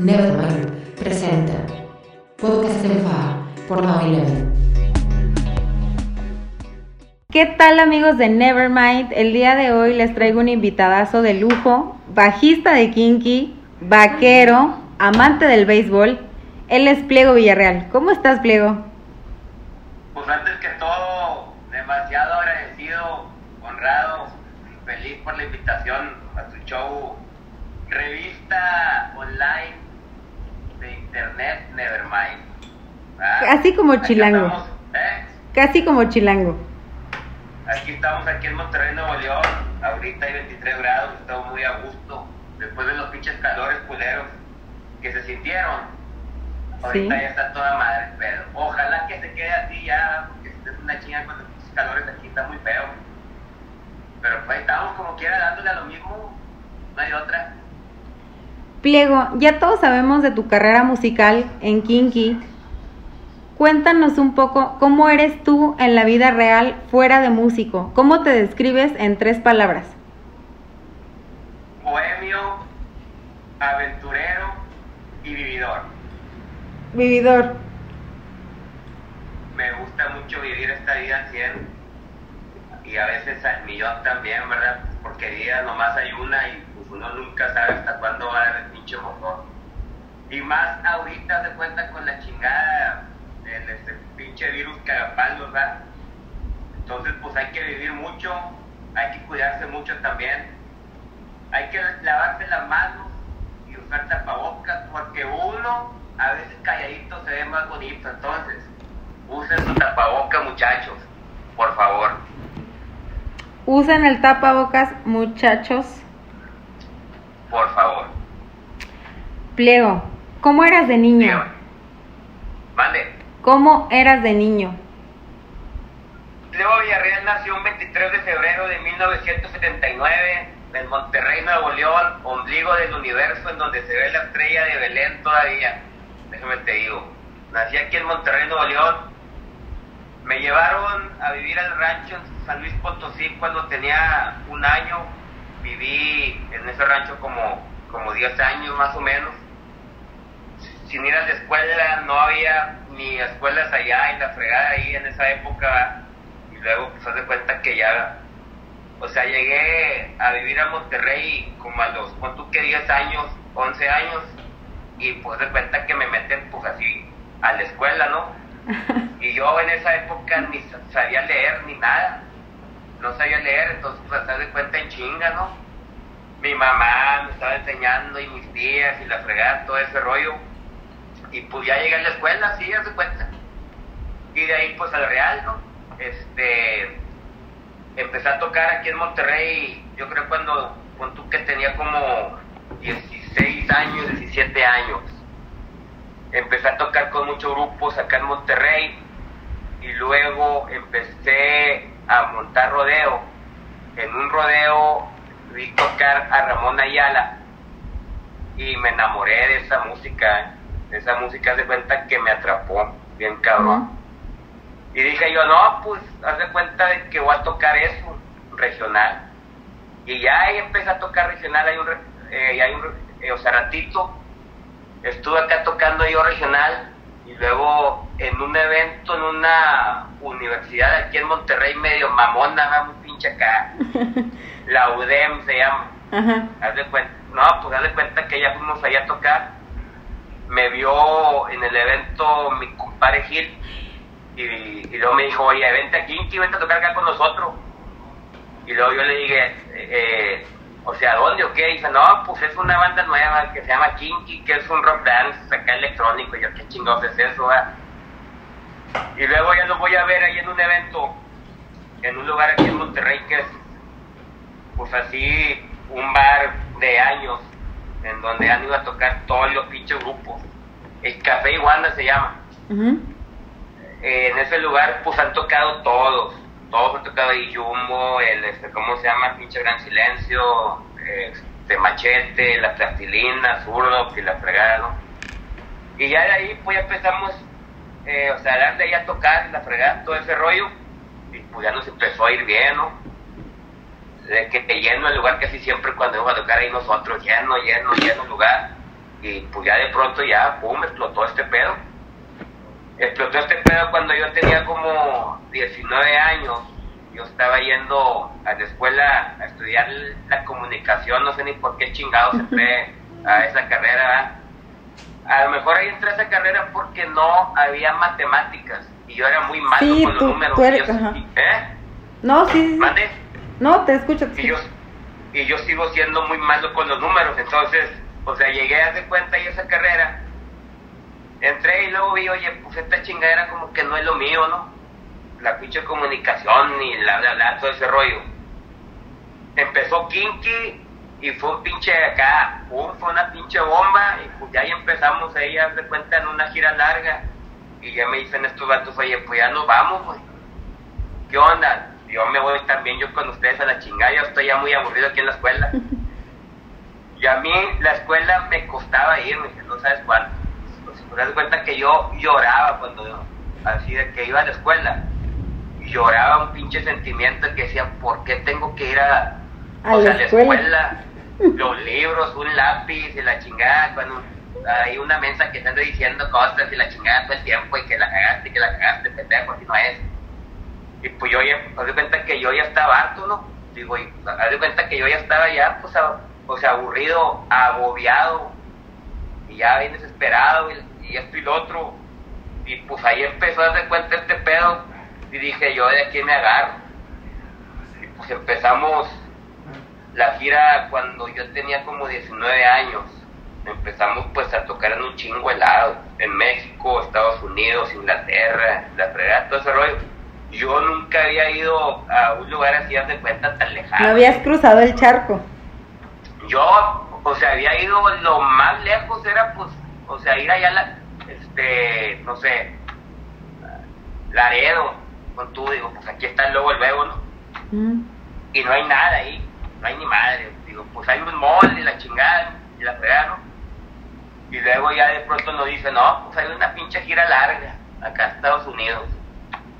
Nevermind presenta Podcast en Fa por Eleven. ¿Qué tal amigos de Nevermind? El día de hoy les traigo un invitadazo de lujo, bajista de Kinky, vaquero, amante del béisbol. Él es Pliego Villarreal. ¿Cómo estás, Pliego? Pues antes que todo, demasiado agradecido, honrado, feliz por la invitación a tu show, revista online internet Nevermind. ¿verdad? Así como Aquí chilango. estamos, ¿eh? Casi como chilango. Aquí estamos, aquí en Monterrey, Nuevo León. Ahorita hay 23 grados, estamos muy a gusto. Después de los pinches calores culeros que se sintieron. Ahorita Sí. ya está toda madre, pero ojalá que se quede así ya, porque es una chinga con los pinches calores aquí, está muy feo. Pero pues ahí estamos como quiera dándole a lo mismo, no hay otra. Pliego, ya todos sabemos de tu carrera musical en Kinky. Cuéntanos un poco cómo eres tú en la vida real fuera de músico. ¿Cómo te describes en tres palabras? Bohemio, aventurero y vividor. Vividor. me gusta mucho vivir esta vida al 100 y a veces al millón también, ¿verdad? Porque vida nomás hay una y uno nunca sabe hasta cuándo va a dar el pinche motor. Y más ahorita se cuenta con la chingada del este pinche virus cagapalos, ¿verdad? Entonces pues hay que vivir mucho, hay que cuidarse mucho también, hay que lavarse las manos y usar tapabocas porque uno a veces calladito se ve más bonito, entonces usen su tapaboca muchachos, por favor. Usen el tapabocas, muchachos. Por favor. Pliego, ¿cómo eras de niño? Mande. ¿Cómo eras de niño? Leo Villarreal nació un 23 de febrero de 1979 en Monterrey, Nuevo León, ombligo del universo en donde se ve la estrella de Belén todavía. Déjame te digo. Nací aquí en Monterrey, Nuevo León. Me llevaron a vivir al rancho en San Luis Potosí cuando tenía un año. Viví en ese rancho como, como 10 años más o menos. Sin ir a la escuela, no había ni escuelas allá y la fregada ahí en esa época. Y luego, pues, haz de cuenta que ya, o sea, llegué a vivir a Monterrey como a los, tú que 10 años, 11 años, y pues de cuenta que me meten, pues así, a la escuela, ¿no? Y yo en esa época ni sa- sabía leer ni nada. No sabía leer, entonces pues haz de cuenta en chinga, ¿no? Mi mamá me estaba enseñando y mis tías y la fregada, todo ese rollo. Y pues ya llegué a la escuela, sí, haz de cuenta. Y de ahí pues al Real, ¿no? Este, empecé a tocar aquí en Monterrey, yo creo cuando, cuando tú que tenía como 16 años, 17 años. Empecé a tocar con muchos grupos acá en Monterrey y luego empecé a montar rodeo. En un rodeo vi tocar a Ramón Ayala y me enamoré de esa música. De esa música de cuenta que me atrapó bien cabrón. Y dije yo, no, pues haz de cuenta de que voy a tocar eso, regional. Y ya ahí empecé a tocar regional, hay un, eh, hay un, eh, o sea, ratito, estuve acá tocando yo regional y luego en un evento en una universidad aquí en Monterrey medio mamona, muy pinche acá, la UDEM se llama. Ajá. Haz de cuenta, no, pues haz de cuenta que ya fuimos allá a tocar. Me vio en el evento mi compadre Gil y, y luego me dijo, oye, vente aquí, Kinky, vente a tocar acá con nosotros. Y luego yo le dije, eh, eh, o sea, ¿dónde o qué? Y dice, no, pues es una banda nueva que se llama Kinky, que es un rock dance acá electrónico. Y yo, ¿qué chingados es eso? ah?". Y luego ya los voy a ver ahí en un evento, en un lugar aquí en Monterrey que es pues así un bar de años en donde han ido a tocar todos los pinches grupos. El Café Iguana se llama. Eh, en ese lugar pues han tocado todos. Todos han tocado ahí Jumbo, el este, ¿cómo se llama? Pinche Gran Silencio, este Machete, La Plastilina, Zurdo, y la fregada, ¿no? Y ya de ahí pues ya empezamos, eh, o sea, a darle ahí a tocar, la fregada, todo ese rollo. Y pues ya nos empezó a ir bien, ¿no? de que lleno el lugar casi siempre cuando vamos a tocar ahí nosotros, lleno, lleno, lleno el lugar. y pues ya de pronto ya, pum, explotó este pedo. Explotó este pedo cuando yo tenía como 19 años. Yo estaba yendo a la escuela a estudiar la comunicación, no sé ni por qué chingados entré a esa carrera. A lo mejor ahí entré a esa carrera porque no había matemáticas y yo era muy malo Sí, con los tú- números. tú eres- yo-. ¿Eh? No, sí. ¿Mande? No, te escucho. te y yo, y yo sigo siendo muy malo con los números, entonces, o sea, llegué a de cuenta y esa carrera, entré y luego vi, oye, pues esta chingadera como que no es lo mío, ¿no? La pinche comunicación y bla, bla, bla, todo ese rollo. Empezó Kinky y fue un pinche acá, pum, fue una pinche bomba y pues ya ahí empezamos ahí a de cuenta en una gira larga y ya me dicen estos vatos, oye, pues ya nos vamos, güey. ¿qué onda? Yo me voy también yo con ustedes a la chingada, yo estoy ya muy aburrido aquí en la escuela. Y a mí la escuela me costaba irme, no sabes cuánto. Pues, te das cuenta que yo lloraba cuando, así de que iba a la escuela. Lloraba un pinche sentimiento que decía, ¿por qué tengo que ir a, A o la a la escuela. Los libros, un lápiz y la chingada, cuando hay una mensa que te diciendo cosas y la chingada todo el tiempo y que la cagaste y que la cagaste, pendejo, así no es. Y pues yo ya, haz de cuenta que yo ya estaba harto, ¿no? Digo, y haz de cuenta que yo ya estaba ya, pues, a- o sea, aburrido, agobiado, y ya bien desesperado, y, y esto y lo otro. Y pues ahí empezó a dar cuenta este pedo, y dije, yo de aquí me agarro. Y pues empezamos la gira cuando yo tenía como 19 años. Empezamos pues a tocar en un chingo helado, en México, Estados Unidos, Inglaterra, la fregada, todo ese rollo. Yo nunca había ido a un lugar así, haz de cuenta, tan lejano. No habías cruzado el charco. Yo, o sea, había ido lo más lejos, era pues, o sea, ir allá, la, este, no sé, Laredo, con tú, digo, pues aquí está el lobo el luego, ¿no? Mm. y no hay nada ahí, no hay ni madre. Digo, pues hay un y la chingada y la fregada, ¿no? Y luego ya de pronto nos dicen, no, pues hay una pinche gira larga acá en Estados Unidos.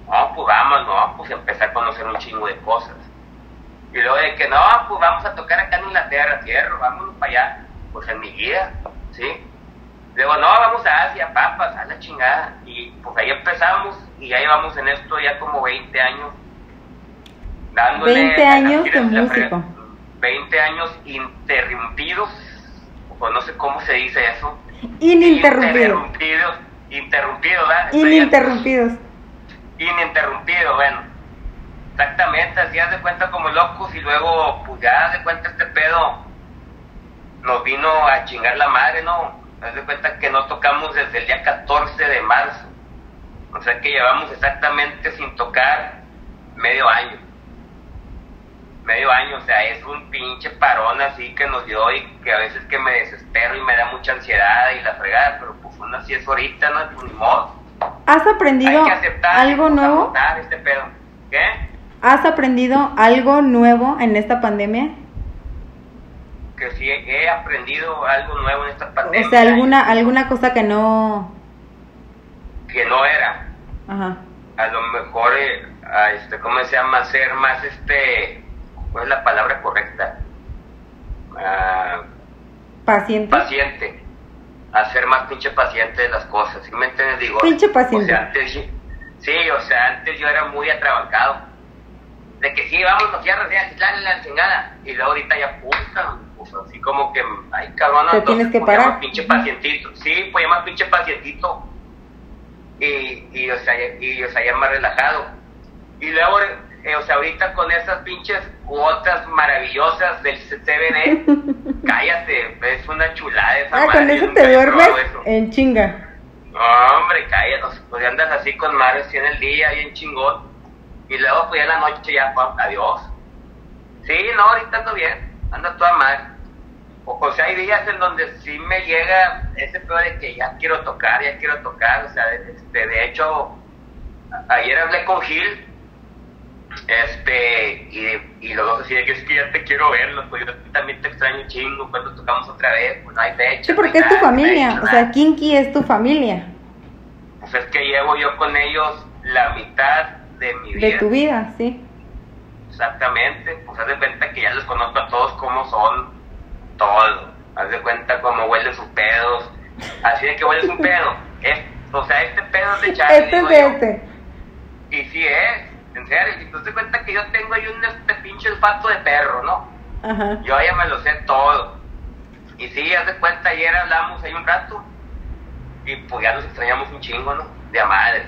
No, pues vamos, no, pues empezar a conocer un chingo de cosas. Y luego de que no, pues vamos a tocar acá en Inglaterra, fierro, vámonos para allá. Pues en mi guía, ¿sí? Luego, no, vamos a Asia, papas, a la chingada. Y pues ahí empezamos y ya llevamos en esto ya como 20 años. Dándole 20 a las años de músico. 20 años interrumpidos, o no sé cómo se dice eso. Ininterrumpido. Interrumpidos, interrumpidos, ¿verdad? Ininterrumpidos. ininterrumpido, bueno. Exactamente, así haz de cuenta como locos y luego, pues ya haz de cuenta este pedo nos vino a chingar la madre, ¿no? Haz de cuenta que no tocamos desde el día 14 de marzo. O sea que llevamos exactamente sin tocar medio año. Medio año, o sea, es un pinche parón así que nos dio y que a veces que me desespero y me da mucha ansiedad y la fregada, pero pues uno así es ahorita, ¿no? Pues ni modo. ¿Has aprendido Hay que aceptar algo pues, nuevo? este pedo. ¿Qué? ¿Has aprendido algo nuevo en esta pandemia? Que sí he aprendido algo nuevo en esta pandemia. O sea, alguna alguna cosa que no... Que no era. Ajá. A lo mejor, eh, a este, ¿cómo se llama? Ser más, este, ¿cuál es la palabra correcta? Ah, Paciente. paciente. A ser más pinche paciente de las cosas. ¿Sí me entiendes? Digo, Pinche paciente. O sea, antes, sí, o sea, antes yo era muy atrabancado. De que sí, vamos, nos cierras, ya, dale la chingada. Y luego ahorita ya puta, pues así como que, ay cabrón, Te entonces, tienes que pues, ya parar. pinche pacientito. Sí, pues ya más pinche pacientito. Y, y, o sea, y, o sea, ya más relajado. Y luego, eh, o sea, ahorita con esas pinches cuotas maravillosas del CBD, cállate, es una chulada esa Ah, madre, con eso te duermes eso. en chinga. No, hombre, cállate, pues andas así con madre así en el día, bien chingón. Y luego, pues ya en la noche ya, pa- adiós. Sí, no, ahorita ando bien, anda toda mal. O, o sea, hay días en donde sí me llega ese pedo de que ya quiero tocar, ya quiero tocar. O sea, de, este, de hecho, ayer hablé con Gil, este, y, y los dos así de que es que ya te quiero verlos, pues yo también te extraño chingo, cuando tocamos otra vez, pues no hay fecha. Sí, porque es tu no familia. O sea, Kinky es tu familia. Pues es que llevo yo con ellos la mitad de mi vida. De tu vida, sí. Exactamente. Pues haz de cuenta que ya les conozco a todos cómo son, todo. Haz de cuenta como huelen sus pedos. Así de que hueles un pedo. Es, o sea, este pedo es de Charlie. Este es de este. Y sí es, en serio. Y tú te cuenta que yo tengo ahí un este pinche olfato de perro, ¿no? Ajá. Yo ya me lo sé todo. Y sí, haz de cuenta, ayer hablamos ahí un rato. Y pues ya nos extrañamos un chingo, ¿no? De a madre.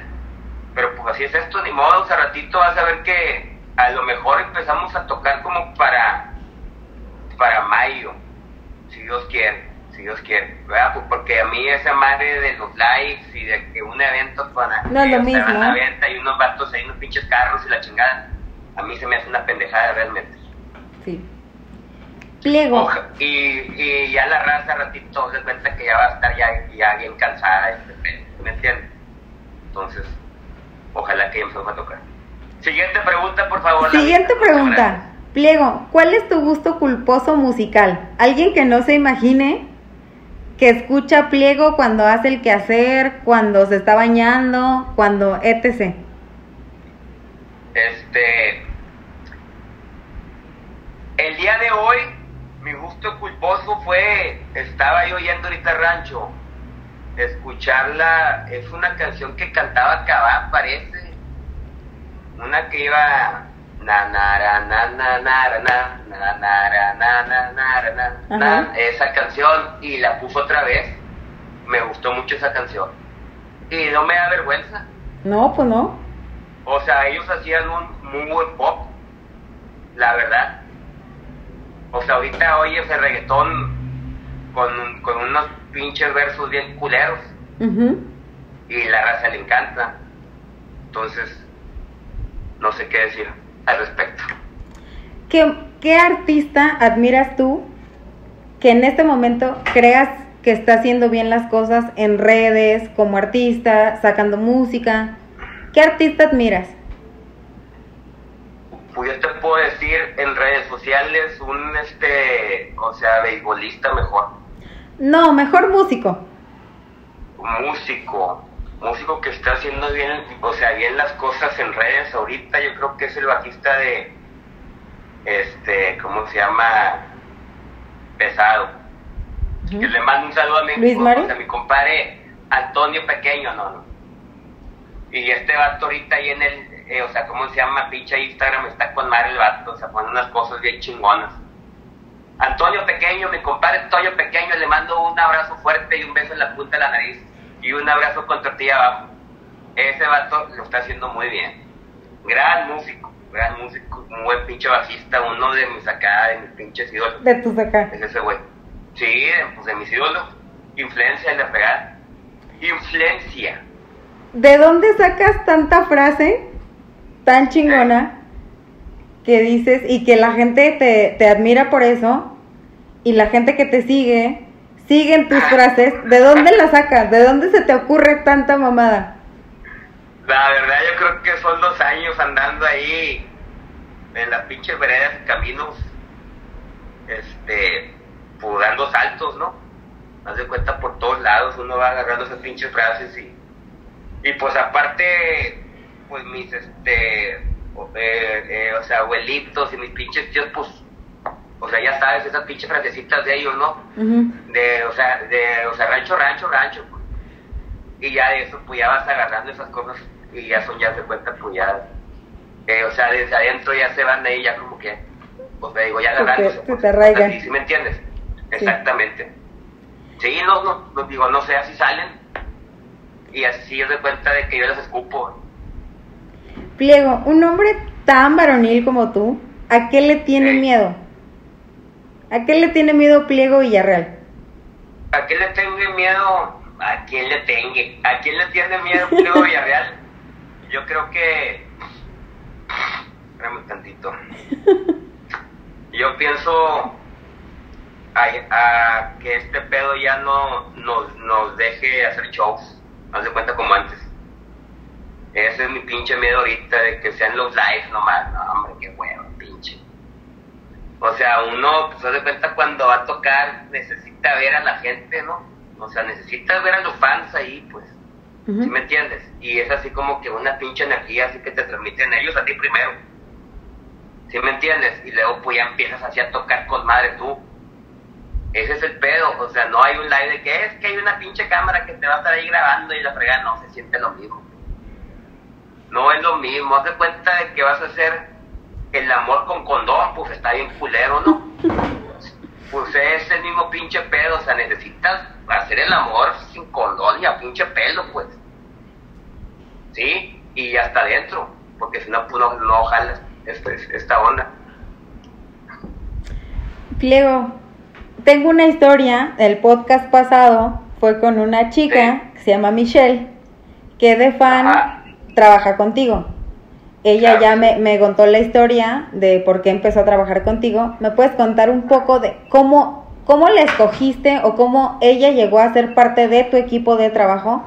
Pero pues así es esto, ni modo. O sea, ratito vas a ver que a lo mejor empezamos a tocar como para, para mayo. Si Dios quiere, si Dios quiere. ¿Verdad? Pues porque a mí esa madre de los likes y de que un evento para No es lo que se van mismo. a venta y unos vatos ahí, pinches carros y la chingada. A mí se me hace una pendejada realmente. Sí. Pliego. Oja- y, y ya la raza ratito se cuenta que ya va a estar ya, ya bien cansada, ¿me entiendes? Entonces, ojalá que ya empezamos a tocar. Siguiente pregunta, por favor. Siguiente pregunta. Pliego, ¿cuál es tu gusto culposo musical? Alguien que no se imagine que escucha Pliego cuando hace el quehacer, cuando se está bañando, cuando etc. Este. El día de hoy, mi gusto culposo fue. Estaba yo yendo ahorita rancho. Escucharla. Es una canción que cantaba Cabá, parece. Una que iba. Na, na, ra, na, na, na, ra, na, na, na, na, na, na, na, na. Esa canción. Y la puso otra vez. Me gustó mucho esa canción. Y no me da vergüenza. No, pues no. O sea, ellos hacían un muy buen pop, la verdad. O sea, ahorita oyes el reggaetón con, con unos pinches versos bien culeros y la raza le encanta. Entonces, no sé qué decir al respecto. ¿Qué, qué artista admiras tú que en este momento creas que está haciendo bien las cosas en redes, como artista, sacando música? ¿Qué artista admiras? Pues yo te puedo decir en redes sociales un, este, o sea, beisbolista mejor. No, mejor músico. músico, músico que está haciendo bien, o sea, bien las cosas en redes ahorita, yo creo que es el bajista de, este, ¿cómo se llama? Pesado. Que le mando un saludo a mi, ¿Luis a mi compadre Antonio Pequeño, no, no. Y este vato ahorita ahí en el, eh, o sea, ¿cómo se llama? Pinche Instagram, está con madre el vato, o sea, pone unas cosas bien chingonas. Antonio Pequeño, mi compadre Antonio Pequeño, le mando un abrazo fuerte y un beso en la punta de la nariz y un abrazo con tortilla abajo. Ese vato lo está haciendo muy bien. Gran músico, gran músico, un buen pinche bajista, uno de mis acá, de mis pinches ídolos. De tus acá. Es ese güey. Sí, pues de mis ídolos. Influencia en la fregada. Influencia. ¿De dónde sacas tanta frase tan chingona que dices y que la gente te, te admira por eso y la gente que te sigue siguen tus frases? ¿De dónde las sacas? ¿De dónde se te ocurre tanta mamada? La verdad yo creo que son dos años andando ahí en las pinches veredas y caminos, este, dando saltos, ¿no? Haz de cuenta por todos lados, uno va agarrando esas pinches frases y, y pues aparte, pues mis, este, o, eh, eh, o sea, abuelitos y mis pinches tíos, pues, o sea, ya sabes, esas pinches frasecitas de ellos, ¿no? De, o sea, de, o sea, rancho, rancho, rancho, pues. Y ya de eso, pues ya vas agarrando esas cosas y ya son, ya se cuenta, pues ya, eh, o sea, desde adentro ya se van ahí, ya como que, pues te digo, ya agarrándose. se pues, te arraigan. ¿sí me entiendes? Exactamente. Sí, no, no, no, digo, no sé, así salen. Y así yo de cuenta de que yo las escupo. Pliego, un hombre tan varonil como tú, ¿a qué le tiene Sí. miedo? ¿A qué le tiene miedo Pliego Villarreal? ¿A quién le tengo miedo? ¿A quién le tengo? ¿A quién le tiene miedo Pliego Villarreal? Yo creo que... Espérame un tantito. Yo pienso a, a que este pedo ya no nos, nos deje hacer shows. Haz de cuenta como antes. Ese es mi pinche miedo ahorita, de que sean los live nomás. No, hombre, qué huevo, pinche. O sea, uno, pues, haz de cuenta cuando va a tocar, necesita ver a la gente, ¿no? O sea, necesita ver a los fans ahí, pues. ¿Sí me entiendes? Y es así como que una pinche energía así que te transmiten ellos a ti primero. ¿Sí me entiendes? Y luego pues ya empiezas así a tocar con madre tú. Ese es el pedo, o sea, no hay un live de que es que hay una pinche cámara que te va a estar ahí grabando y la fregada no se siente lo mismo. No es lo mismo, haz de cuenta de que vas a hacer el amor con condón, pues está bien culero, ¿no? Pues es el mismo pinche pedo, o sea, necesitas hacer el amor sin condón y a pinche pelo, pues. ¿Sí? Y hasta adentro, porque si no, pues no, no jalas este, esta onda. Pliego, tengo una historia, el podcast pasado fue con una chica que se llama Michelle, que de fan Ajá. trabaja contigo. Ella Claro. ya me, me contó la historia de por qué empezó a trabajar contigo. ¿Me puedes contar un poco de cómo, cómo la escogiste o cómo ella llegó a ser parte de tu equipo de trabajo?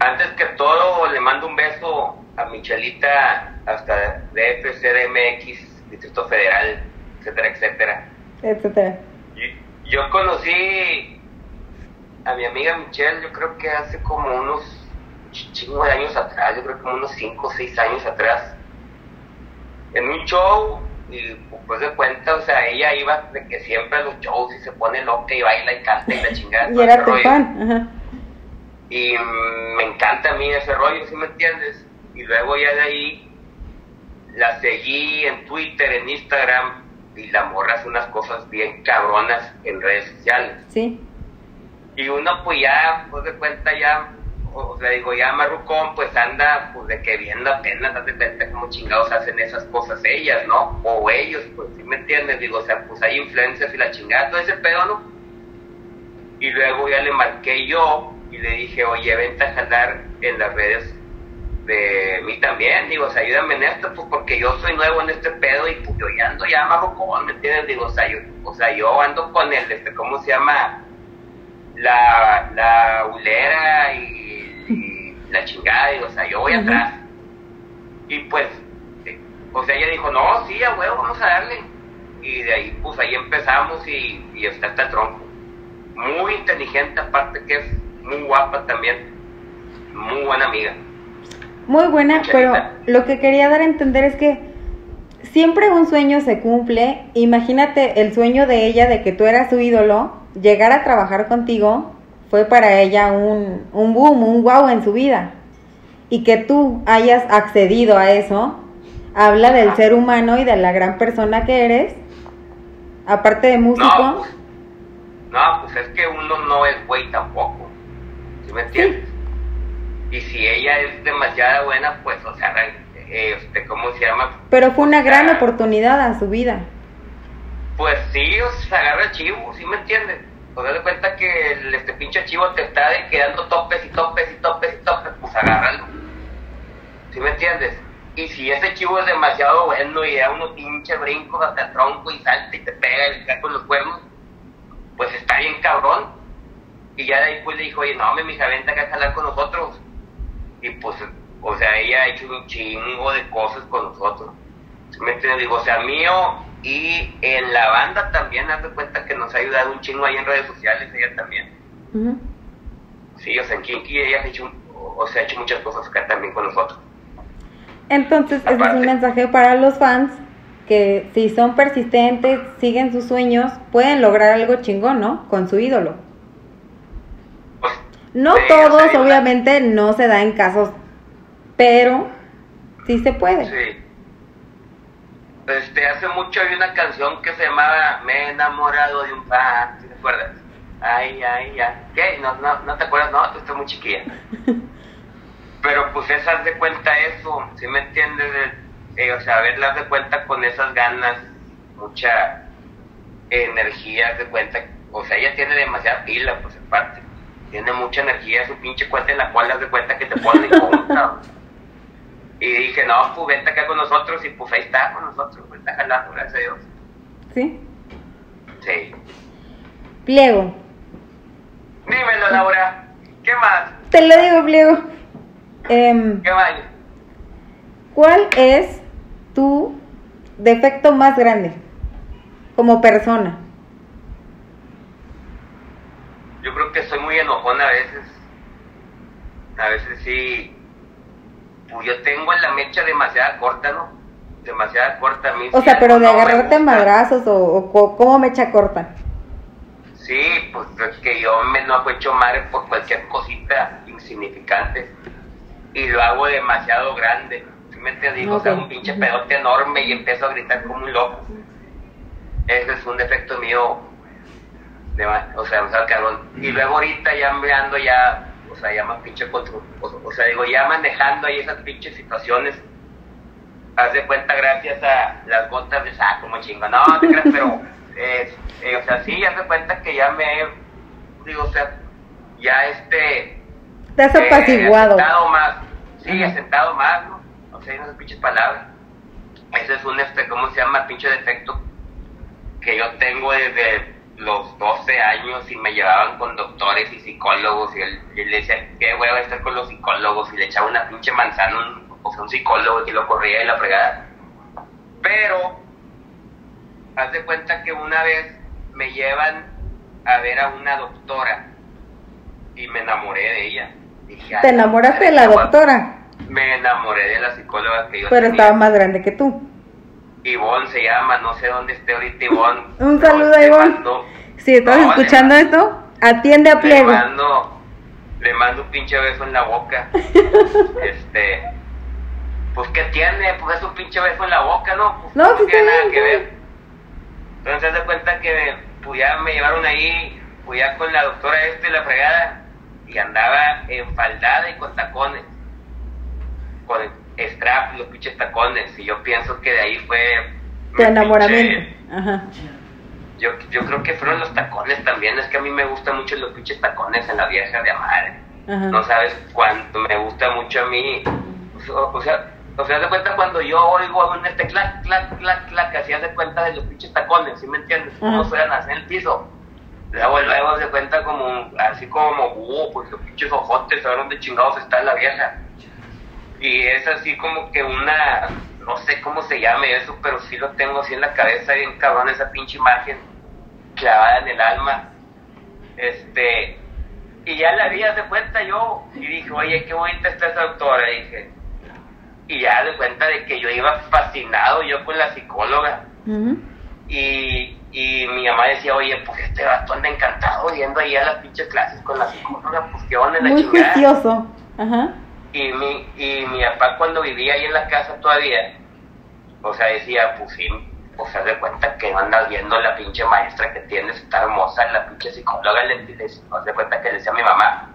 Antes que todo, le mando un beso a Michelita hasta DF, CDMX, Distrito Federal, etcétera, etcétera. Etcétera. Yo, conocí a mi amiga Michelle, yo creo que hace como unos ch- chingo de años atrás, yo creo que como unos 5 o 6 años atrás, en un show, y pues de cuenta, o sea, ella iba de que siempre a los shows y se pone loca y baila y canta y la chingada. Y todo era tu fan. Ajá. Y me encanta a mí ese rollo, ¿sí me entiendes? Y luego ya de ahí la seguí en Twitter, en Instagram, y la morra hace unas cosas bien cabronas en redes sociales. Sí. Y uno pues ya, pues de cuenta ya, o sea, digo, ya Marrucón pues anda pues de que viendo apenas, haz de cuenta como chingados hacen esas cosas ellas, ¿no? O ellos, pues sí me entiendes, digo, o sea, pues hay influencers y la chingada, todo ese pedo, ¿no? Y luego ya le marqué yo y le dije, oye, vente a jalar en las redes de mí también, digo, o sea, ayúdame en esto, pues porque yo soy nuevo en este pedo y pues yo ya ando ya marrucón, ¿me entiendes? Digo, o sea, yo, o sea, yo ando con el, este, ¿cómo se llama? La, la ulera y, y la chingada, digo, o sea, yo voy atrás. Y pues, eh, o sea, ella dijo, no, sí, a huevo, vamos a darle. Y de ahí, pues ahí empezamos y, y está hasta el tronco. Muy inteligente, aparte que es muy guapa también. Muy buena amiga. Muy buena, pero lo que quería dar a entender es que siempre un sueño se cumple. Imagínate el sueño de ella de que tú eras su ídolo, llegar a trabajar contigo fue para ella un, un boom, un wow en su vida. Y que tú hayas accedido a eso, habla del ser humano y de la gran persona que eres, aparte de músico. No, pues, no, pues es que uno no es güey tampoco. ¿Sí me entiendes? Y si ella es demasiado buena, pues, o sea, eh, este, ¿cómo se llama? pero fue una gran oportunidad a su vida. Pues sí, o sea, se agarra el chivo, ¿sí me entiendes? Das de cuenta que el, este pinche chivo te está de que dando topes y topes y topes y topes, pues agárralo. ¿Sí me entiendes? Y si ese chivo es demasiado bueno y da unos pinche brincos hasta el tronco y salta y te pega y cae con los cuernos, pues está bien cabrón. Y ya de ahí pues le dijo, oye, no, me mija, vente acá a jalar con nosotros. Y pues, o sea, ella ha hecho un chingo de cosas con nosotros. ¿Sí me entiendes? Digo, o sea, mío y en la banda también, haz de cuenta que nos ha ayudado un chingo ahí en redes sociales, ella también. Sí, o sea, en Kinky ella ha hecho, o sea, ha hecho muchas cosas acá también con nosotros. Entonces, ese es un mensaje para los fans que si son persistentes, siguen sus sueños, pueden lograr algo chingón, ¿no? Con su ídolo. No sí, todos, obviamente, no se da en casos, pero sí se puede. Sí. Este, hace mucho había una canción que se llamaba Me he enamorado de un fan, ¿sí te acuerdas? Ay, ay, ay. ¿Qué? ¿No, no, no te acuerdas? No, tú estás muy chiquilla. Pero pues esa haz de cuenta eso, ¿sí me entiendes? Eh, o sea, verla haz de cuenta con esas ganas, mucha energía, de cuenta. O sea, ella tiene demasiada pila, pues en parte. Tiene mucha energía, su pinche cuenta en la cual haz de cuenta que te ponen contra. Y dije, no, pues vente acá con nosotros y pues ahí está con nosotros, pues está jalando, gracias a Dios. ¿Sí? Sí. Pliego. Dímelo, Laura, ¿qué más? Te lo digo, Pliego. Em, ¿Qué más? ¿Cuál es tu defecto más grande como persona? Yo creo que soy muy enojón a veces. A veces sí. Pues yo tengo la mecha demasiada corta, ¿no? Demasiada corta a mí. O sí sea, pero de no agarrarte a madrazos o, o cómo me echa corta. Sí, pues es que yo me no he hecho madre por cualquier cosita insignificante y lo hago demasiado grande. ¿Sí me entiendes? Digo, O sea, un pinche pedote enorme y empiezo a gritar como un loco. Ese es un defecto mío. De o sea, o sea, cabrón. Y luego ahorita ya me ando ya, o sea, ya más pinche control. O, o sea, digo, ya manejando ahí esas pinches situaciones. Haz de cuenta gracias a las gotas de saco, como chingo. No, no te creas, pero, eh, eh, o sea, sí, haz de cuenta que ya me, digo, o sea, ya este, Te has eh, apaciguado. asentado más, sí, asentado más, ¿no? O sea, hay unas pinches palabras. Ese es un, este, ¿cómo se llama? Pinche defecto que yo tengo desde los 12 años y me llevaban con doctores y psicólogos y él, y le decía, qué hueva estar con los psicólogos y le echaba una pinche manzana, un, o sea, un psicólogo que lo corría y la fregada. Pero, haz de cuenta que una vez me llevan a ver a una doctora y me enamoré de ella. Dije, Te "Ah, enamoraste de la doctora, Me enamoré de la psicóloga que yo pero tenía. estaba más grande que tú. Ivonne se llama, no sé dónde esté ahorita Ivonne. Un saludo a Ivonne. mando- Si estás No, escuchando mando- esto, atiende a Le pliego. mando, le mando un pinche beso en la boca. este, pues ¿qué tiene? Pues es un pinche beso en la boca, ¿no? Pues No, sí tiene nada bien, que ver. Entonces de cuenta que pues ya me llevaron ahí, pues ya con la doctora este la fregada, y andaba enfaldada y con tacones. Con strap, los pinches tacones. Y yo pienso que de ahí fue Tu mi enamoramiento. pinche- Ajá. yo, yo creo que fueron los tacones también. Es que a mí me gustan mucho los pinches tacones en la vieja de madre. Ajá. No sabes cuánto me gusta mucho a mí. O, sea, o sea, de cuenta cuando yo oigo un este clac, clac, clac, clac, así de cuenta de los pinches tacones, ¿sí me entiendes? Ajá. suenan así en el piso. Luego, luego de cuenta como, así como, uh, pues los pinches ojotes, ¿sabes dónde chingados está la vieja? Y es así como que una, no sé cómo se llame eso, pero sí lo tengo así en la cabeza, bien cabrón, esa pinche imagen clavada en el alma. Este, y ya la vi, haz de cuenta yo, y dije, oye, qué bonita está esa doctora, dije. Y ya de cuenta de que yo iba fascinado yo con la psicóloga. Y, y mi mamá decía, oye, pues este vato anda encantado yendo ahí a las pinches clases con la psicóloga, pues qué onda la Muy chingada. juicioso. Ajá. Y mi, y mi papá cuando vivía ahí en la casa todavía, o sea, decía, pues sí, o sea, de cuenta que no andas viendo la pinche maestra que tienes, está hermosa, la pinche psicóloga, le, le, o sea, de cuenta que le decía a mi mamá.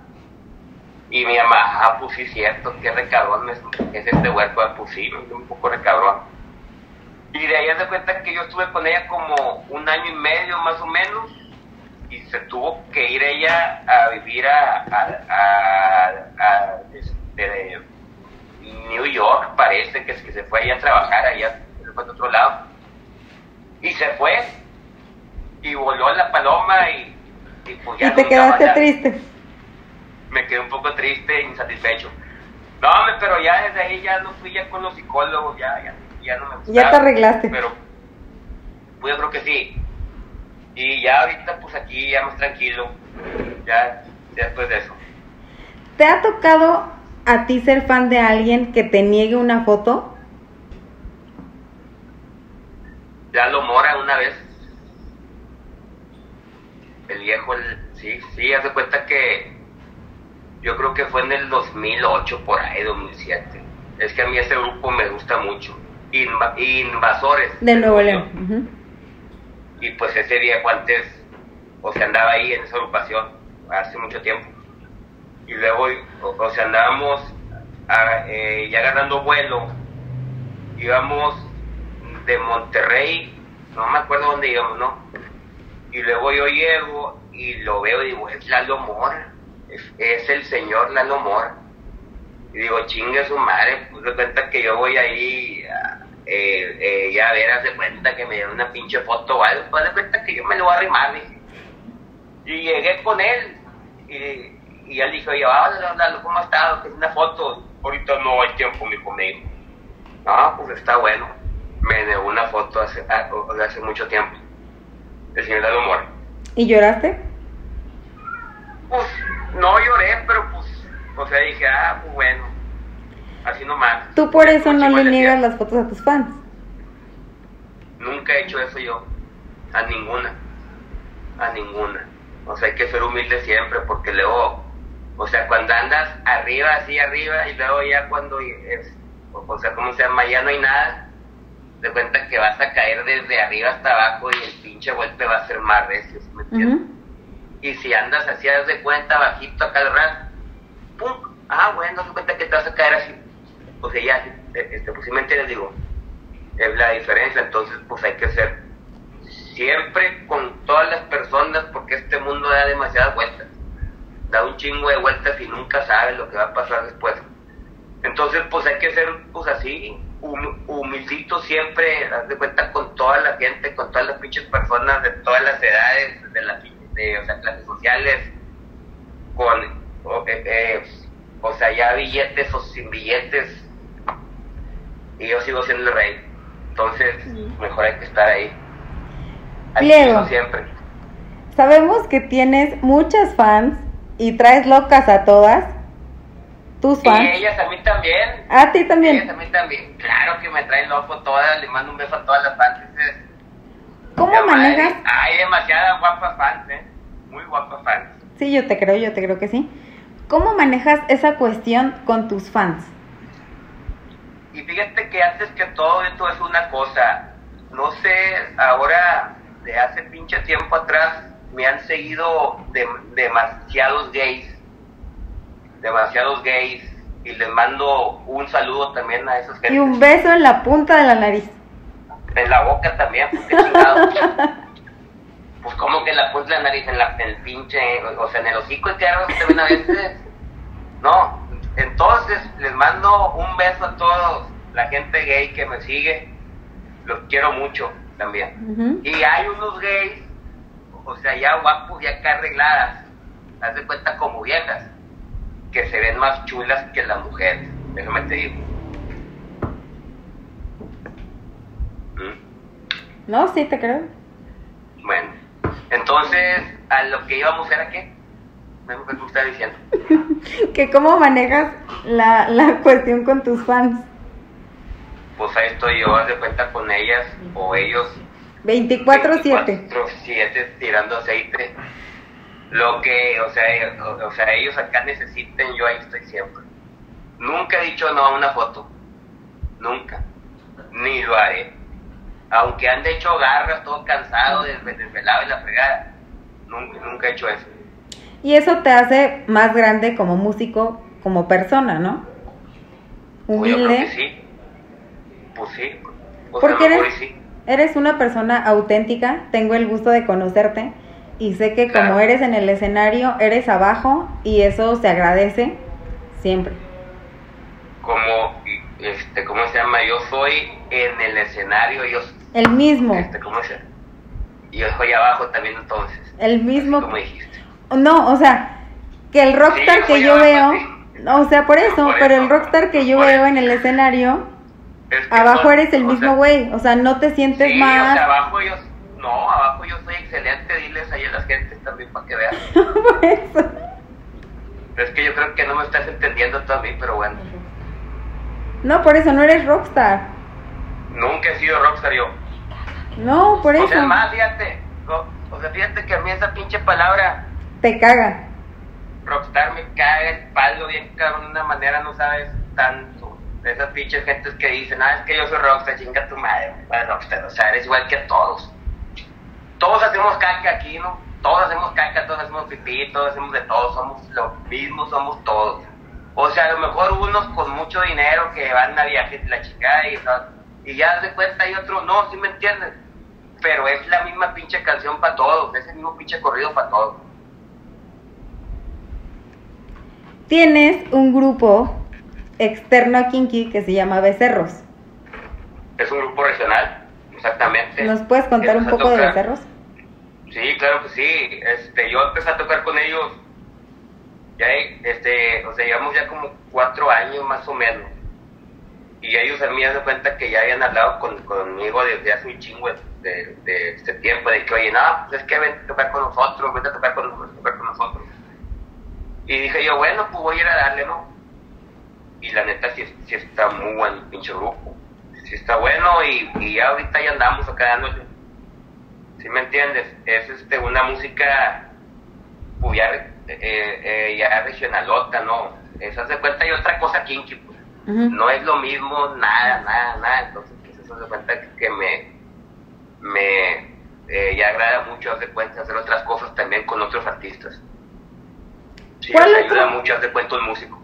Y mi mamá, ah, pues sí, cierto, qué recabrón es, es este huerco, ah, pues sí, un poco recabrón. Y de ahí de cuenta que yo estuve con ella como un año y medio más o menos, y se tuvo que ir ella a vivir a, a, a, a, este, New York, parece que, es que se fue allá a trabajar, allá se fue a otro lado. Y se fue, y voló la paloma, y, y pues ya Y te quedaste triste. me quedé un poco triste insatisfecho. No, pero ya desde ahí ya no fui ya con los psicólogos, ya, ya, ya no me gustaba. Ya te arreglaste. Pero, pues yo creo que sí. Y ya ahorita, pues aquí ya más tranquilo, ya, ya después de eso. ¿Te ha tocado a ti ser fan de alguien que te niegue una foto? Ya lo mora una vez. El viejo, el, sí, sí, hace cuenta que yo creo que fue en el 2008, por ahí, 2007. Es que a mí ese grupo me gusta mucho. Inva- invasores. De Nuevo León. Y pues ese viejo antes, o sea, andaba ahí en esa agrupación hace mucho tiempo. Y luego, o, sea, andábamos ah, eh, ya agarrando vuelo. Íbamos de Monterrey, no me acuerdo dónde íbamos, ¿no? Y luego yo llego y lo veo y digo, es Lalo Mora, es, el señor Lalo Mora. Y digo, chingue su madre, pues de cuenta que yo voy ahí a, eh, eh, ya a ver, haz de cuenta que me dieron una pinche foto o algo, pues de cuenta que yo me lo voy a arrimar. Y llegué con él y, y él dijo, oye, hola, Lalo, ¿cómo has estado? Que es una foto. Ahorita no hay tiempo, mi conmigo. No, pues está bueno. Me negó una foto hace, ah, de hace mucho tiempo. El señor Lalo Mora. ¿Y lloraste? Pues no lloré, pero pues, o sea, dije, ah, pues bueno, así nomás. Tú por eso no le niegas las fotos a tus fans. Nunca he hecho eso yo, a ninguna, a ninguna. O sea, hay que ser humilde siempre porque luego, o sea, cuando andas arriba, así arriba, y luego ya cuando es, o sea, como se llama, ya no hay nada, te cuenta que vas a caer desde arriba hasta abajo y el pinche golpe va a ser más recio, ¿sí me entiendes? Y si andas así, haz de cuenta, bajito acá al ras, ¡pum! Ah, bueno, haz cuenta que te vas a caer así. O sea, ya, este, pues si me entiendes, digo, es la diferencia, entonces pues hay que ser siempre con todas las personas porque este mundo da demasiadas vueltas, da un chingo de vueltas y nunca sabes lo que va a pasar después. Entonces pues hay que ser pues así, hum- humildito siempre, haz de cuenta con toda la gente, con todas las pinches personas de todas las edades, de las de, o sea, clases sociales, con, o, eh, eh, o sea, ya billetes o sin billetes, y yo sigo siendo el rey. Entonces, mejor hay que estar ahí. Siempre. Sabemos que tienes muchas fans y traes locas a todas. Tus Y fans. ellas a mí también. A ti Ellas también. a mí también. Claro que me traen loco todas. Le mando un beso a todas las fans. ¿Cómo madre, manejas? Hay demasiadas guapas fans, ¿eh? Muy guapas fans. Sí, yo te creo, yo te creo que sí. ¿Cómo manejas esa cuestión con tus fans? Y fíjate que antes que todo esto es una cosa. No sé, ahora, de hace pinche tiempo atrás, me han seguido de- demasiados gays. Demasiados gays. Y les mando un saludo también a esos Y un beso en la punta de la nariz. En la boca también, pues qué chingado. pues como que en la punta de la nariz, en, la, en el pinche, o sea, en el hocico que ven a veces. No, entonces les mando un beso a todos, la gente gay que me sigue. Los quiero mucho también. Ujú. Y hay unos gays, o sea, ya guapos, ya acá arregladas, haz de cuenta como viejas, que se ven más chulas que las mujeres, déjame te digo. ¿Mm? No, sí, te creo. Bueno, entonces, a lo que íbamos era qué? No me está diciendo. Que cómo manejas la, la cuestión con tus fans. Pues ahí estoy yo, haz de cuenta con ellas o ellos. 24-7. 24/7 tirando aceite. Lo que, o sea, o, o sea, ellos acá necesiten, yo ahí estoy siempre. Nunca he dicho no a una foto. Nunca. Ni lo haré. Aunque ande hecho garras, todo cansado, des- desvelado y la fregada. Nunca, nunca he hecho eso. Y eso te hace más grande como músico, como persona, ¿no? Pues yo creo que Humilde. sí. Pues sí. Pues Porque eres- sí. Eres una persona auténtica, tengo el gusto de conocerte y sé que como eres en el escenario, eres abajo y eso se agradece siempre. Como, este, ¿cómo se llama? Yo soy en el escenario, yo, El mismo, este, ¿cómo se? Yo soy abajo también entonces. el mismo. Como dijiste. No, o sea, que el rockstar Sí, que yo abajo, veo, sí. o sea, por eso, Por pero eso, el rockstar que yo veo eso. en el escenario, Es que abajo eres el o mismo sea, güey, o sea, no te sientes Sí, o sea, abajo yo, no, abajo yo soy excelente, diles ahí a las gentes también para que vean. por eso. Es que yo creo que no me estás entendiendo tú a mí, pero bueno. No, por eso no eres rockstar. Nunca he sido rockstar yo. No, por O eso. sea, es más, fíjate, o, o sea, fíjate que a mí esa pinche palabra Te caga. rockstar me cae el palo bien cabrón de una manera, no sabes tanto. Esas pinches gentes que dicen, ah, es que yo soy rockstar, chinga tu madre, güey, rockstar, o sea, eres igual que todos. Todos hacemos caca aquí, ¿no? Todos hacemos caca, todos hacemos pipí, todos hacemos de todo, somos lo mismo, somos todos. O sea, a lo mejor unos con mucho dinero que van a viajes la chingada y, y ya de cuenta hay otro, no, sí me entiendes. Pero es la misma pinche canción para todos, es el mismo pinche corrido para todos. Tienes un grupo externo a Kinky que se llama Becerros. Es un grupo regional, exactamente. ¿Nos puedes contar un Empezó a poco de Becerros? Sí, claro que sí. Este, yo empecé a tocar con ellos, ya, este, o sea, llevamos ya como cuatro años más o menos. Y ellos a mí me cuenta que ya habían hablado con, conmigo desde hace un chingo de, de este tiempo, de que, oye, no, pues es que ven a tocar con nosotros, vente a tocar con, a tocar con nosotros. Y dije yo, bueno, pues voy a ir a darle, ¿no? Y la neta sí, sí está muy bueno el pinche grupo. Sí está bueno y, y ya ahorita ya andamos acá dándole. ¿Sí me entiendes? Es este, una música pues ya, eh, eh, ya regionalota, ¿no? Eso de cuenta y otra cosa kinky, pues. No es lo mismo, nada, nada, nada. Entonces, pues eso de cuenta que me, me eh, ya agrada mucho, hacer cuenta, hacer otras cosas también con otros artistas. Sí, ¿Cuál me otro? ayuda mucho a hacer cuenta un músico.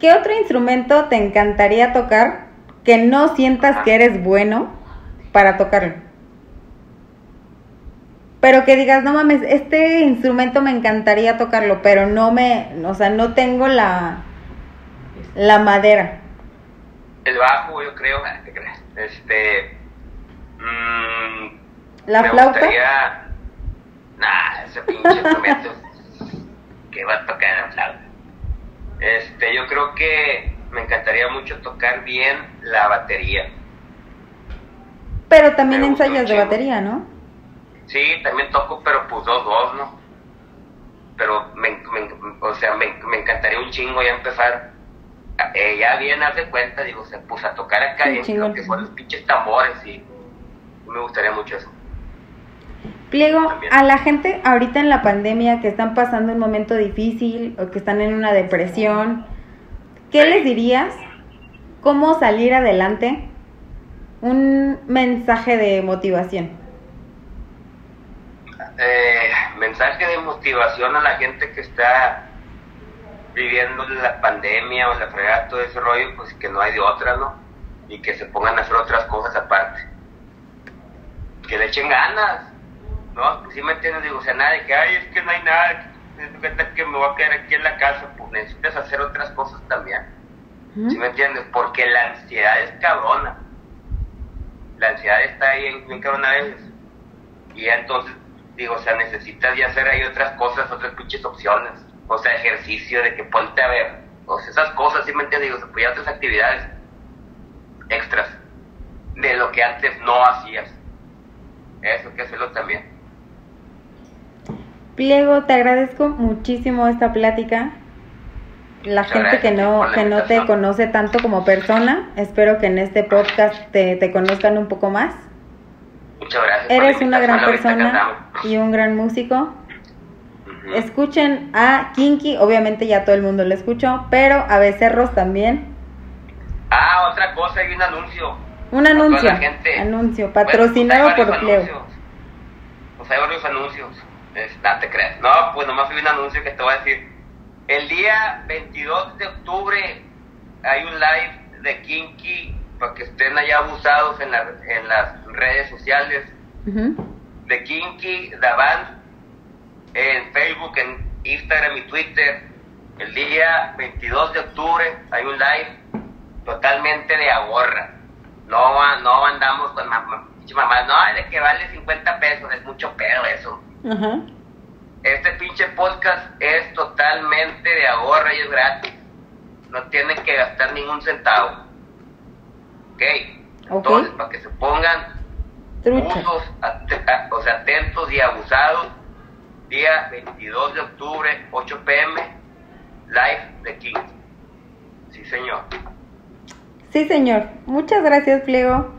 ¿Qué otro instrumento te encantaría tocar que no sientas que eres bueno para tocarlo? Pero que digas, no mames, este instrumento me encantaría tocarlo, pero no me, o sea, no tengo la, la madera. El bajo, yo creo. Este. mm, ¿La me flauta? Gustaría, nah, ese pinche instrumento. que va a tocar la flauta. Este, yo creo que me encantaría mucho tocar bien la batería. Pero también ensayas de batería, ¿no? Sí, también toco, pero pues dos, dos, ¿no? Pero, me, me- o sea, me, me encantaría un chingo ya empezar. eh, ya bien, haz de cuenta, digo, se puso a tocar acá chingón. lo que son los pinches tambores y me gustaría mucho eso. Pliego, También. a la gente ahorita en la pandemia que están pasando un momento difícil o que están en una depresión, ¿qué les dirías? ¿Cómo salir adelante? Un mensaje de motivación. eh, mensaje de motivación a la gente que está viviendo la pandemia o la fregada, todo ese rollo, pues que no hay de otra, ¿no? Y que se pongan a hacer otras cosas aparte. Que le echen ganas, ¿no? Pues sí me entiendes, digo, o sea, nada de que, ay, es que no hay nada, que, me voy a quedar aquí en la casa, pues necesitas hacer otras cosas también. ¿Sí me entiendes? Porque la ansiedad es cabrona. La ansiedad está ahí en bien cabrona a veces. Y ya entonces, digo, o sea, necesitas ya hacer ahí otras cosas, otras pinches opciones. O sea, ejercicio de que ponte a ver. O sea, esas cosas, ¿sí me entiendes? Digo, pues ya otras actividades extras de lo que antes no hacías. Eso hay que hacerlo también. Pliego, te agradezco muchísimo esta plática. La Muchas gente que no, que no te conoce tanto como persona, espero que en este podcast te, te conozcan un poco más. Muchas gracias. Eres una gran persona y un gran músico. Escuchen a Kinky, obviamente ya todo el mundo lo escuchó, pero a Becerros también. Ah, otra cosa, hay un anuncio. Un anuncio, anuncio, Bueno, patrocinado pues hay por Pliego. Pues hay varios anuncios. Es- no te creas. No, pues nomás hay un anuncio que te voy a decir. El día 22 de octubre hay un live de Kinky para que estén allá abusados en, la- en las redes sociales Ujú. de Kinky, Band, en Facebook, en Instagram y Twitter. El día 22 de octubre hay un live totalmente de agorra. No, no andamos con mamá, mamás, no, de que vale 50 pesos, es mucho pedo eso. Ajá. Este pinche podcast es totalmente de ahorra y es gratis. No tienen que gastar ningún centavo. ¿Ok? Entonces, para que se pongan usos, o sea, atentos y abusados, día 22 de octubre, 8 pm, live de King. Sí, señor. Sí, señor. Muchas gracias, Pliego.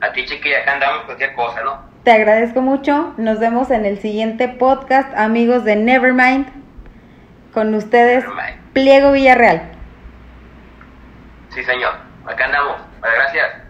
A ti, chiquilla, acá andamos cualquier cosa, ¿no? Te agradezco mucho. Nos vemos en el siguiente podcast, amigos de Nevermind. Con ustedes, Nevermind. Pliego Villarreal. Sí, señor. Acá andamos. Gracias.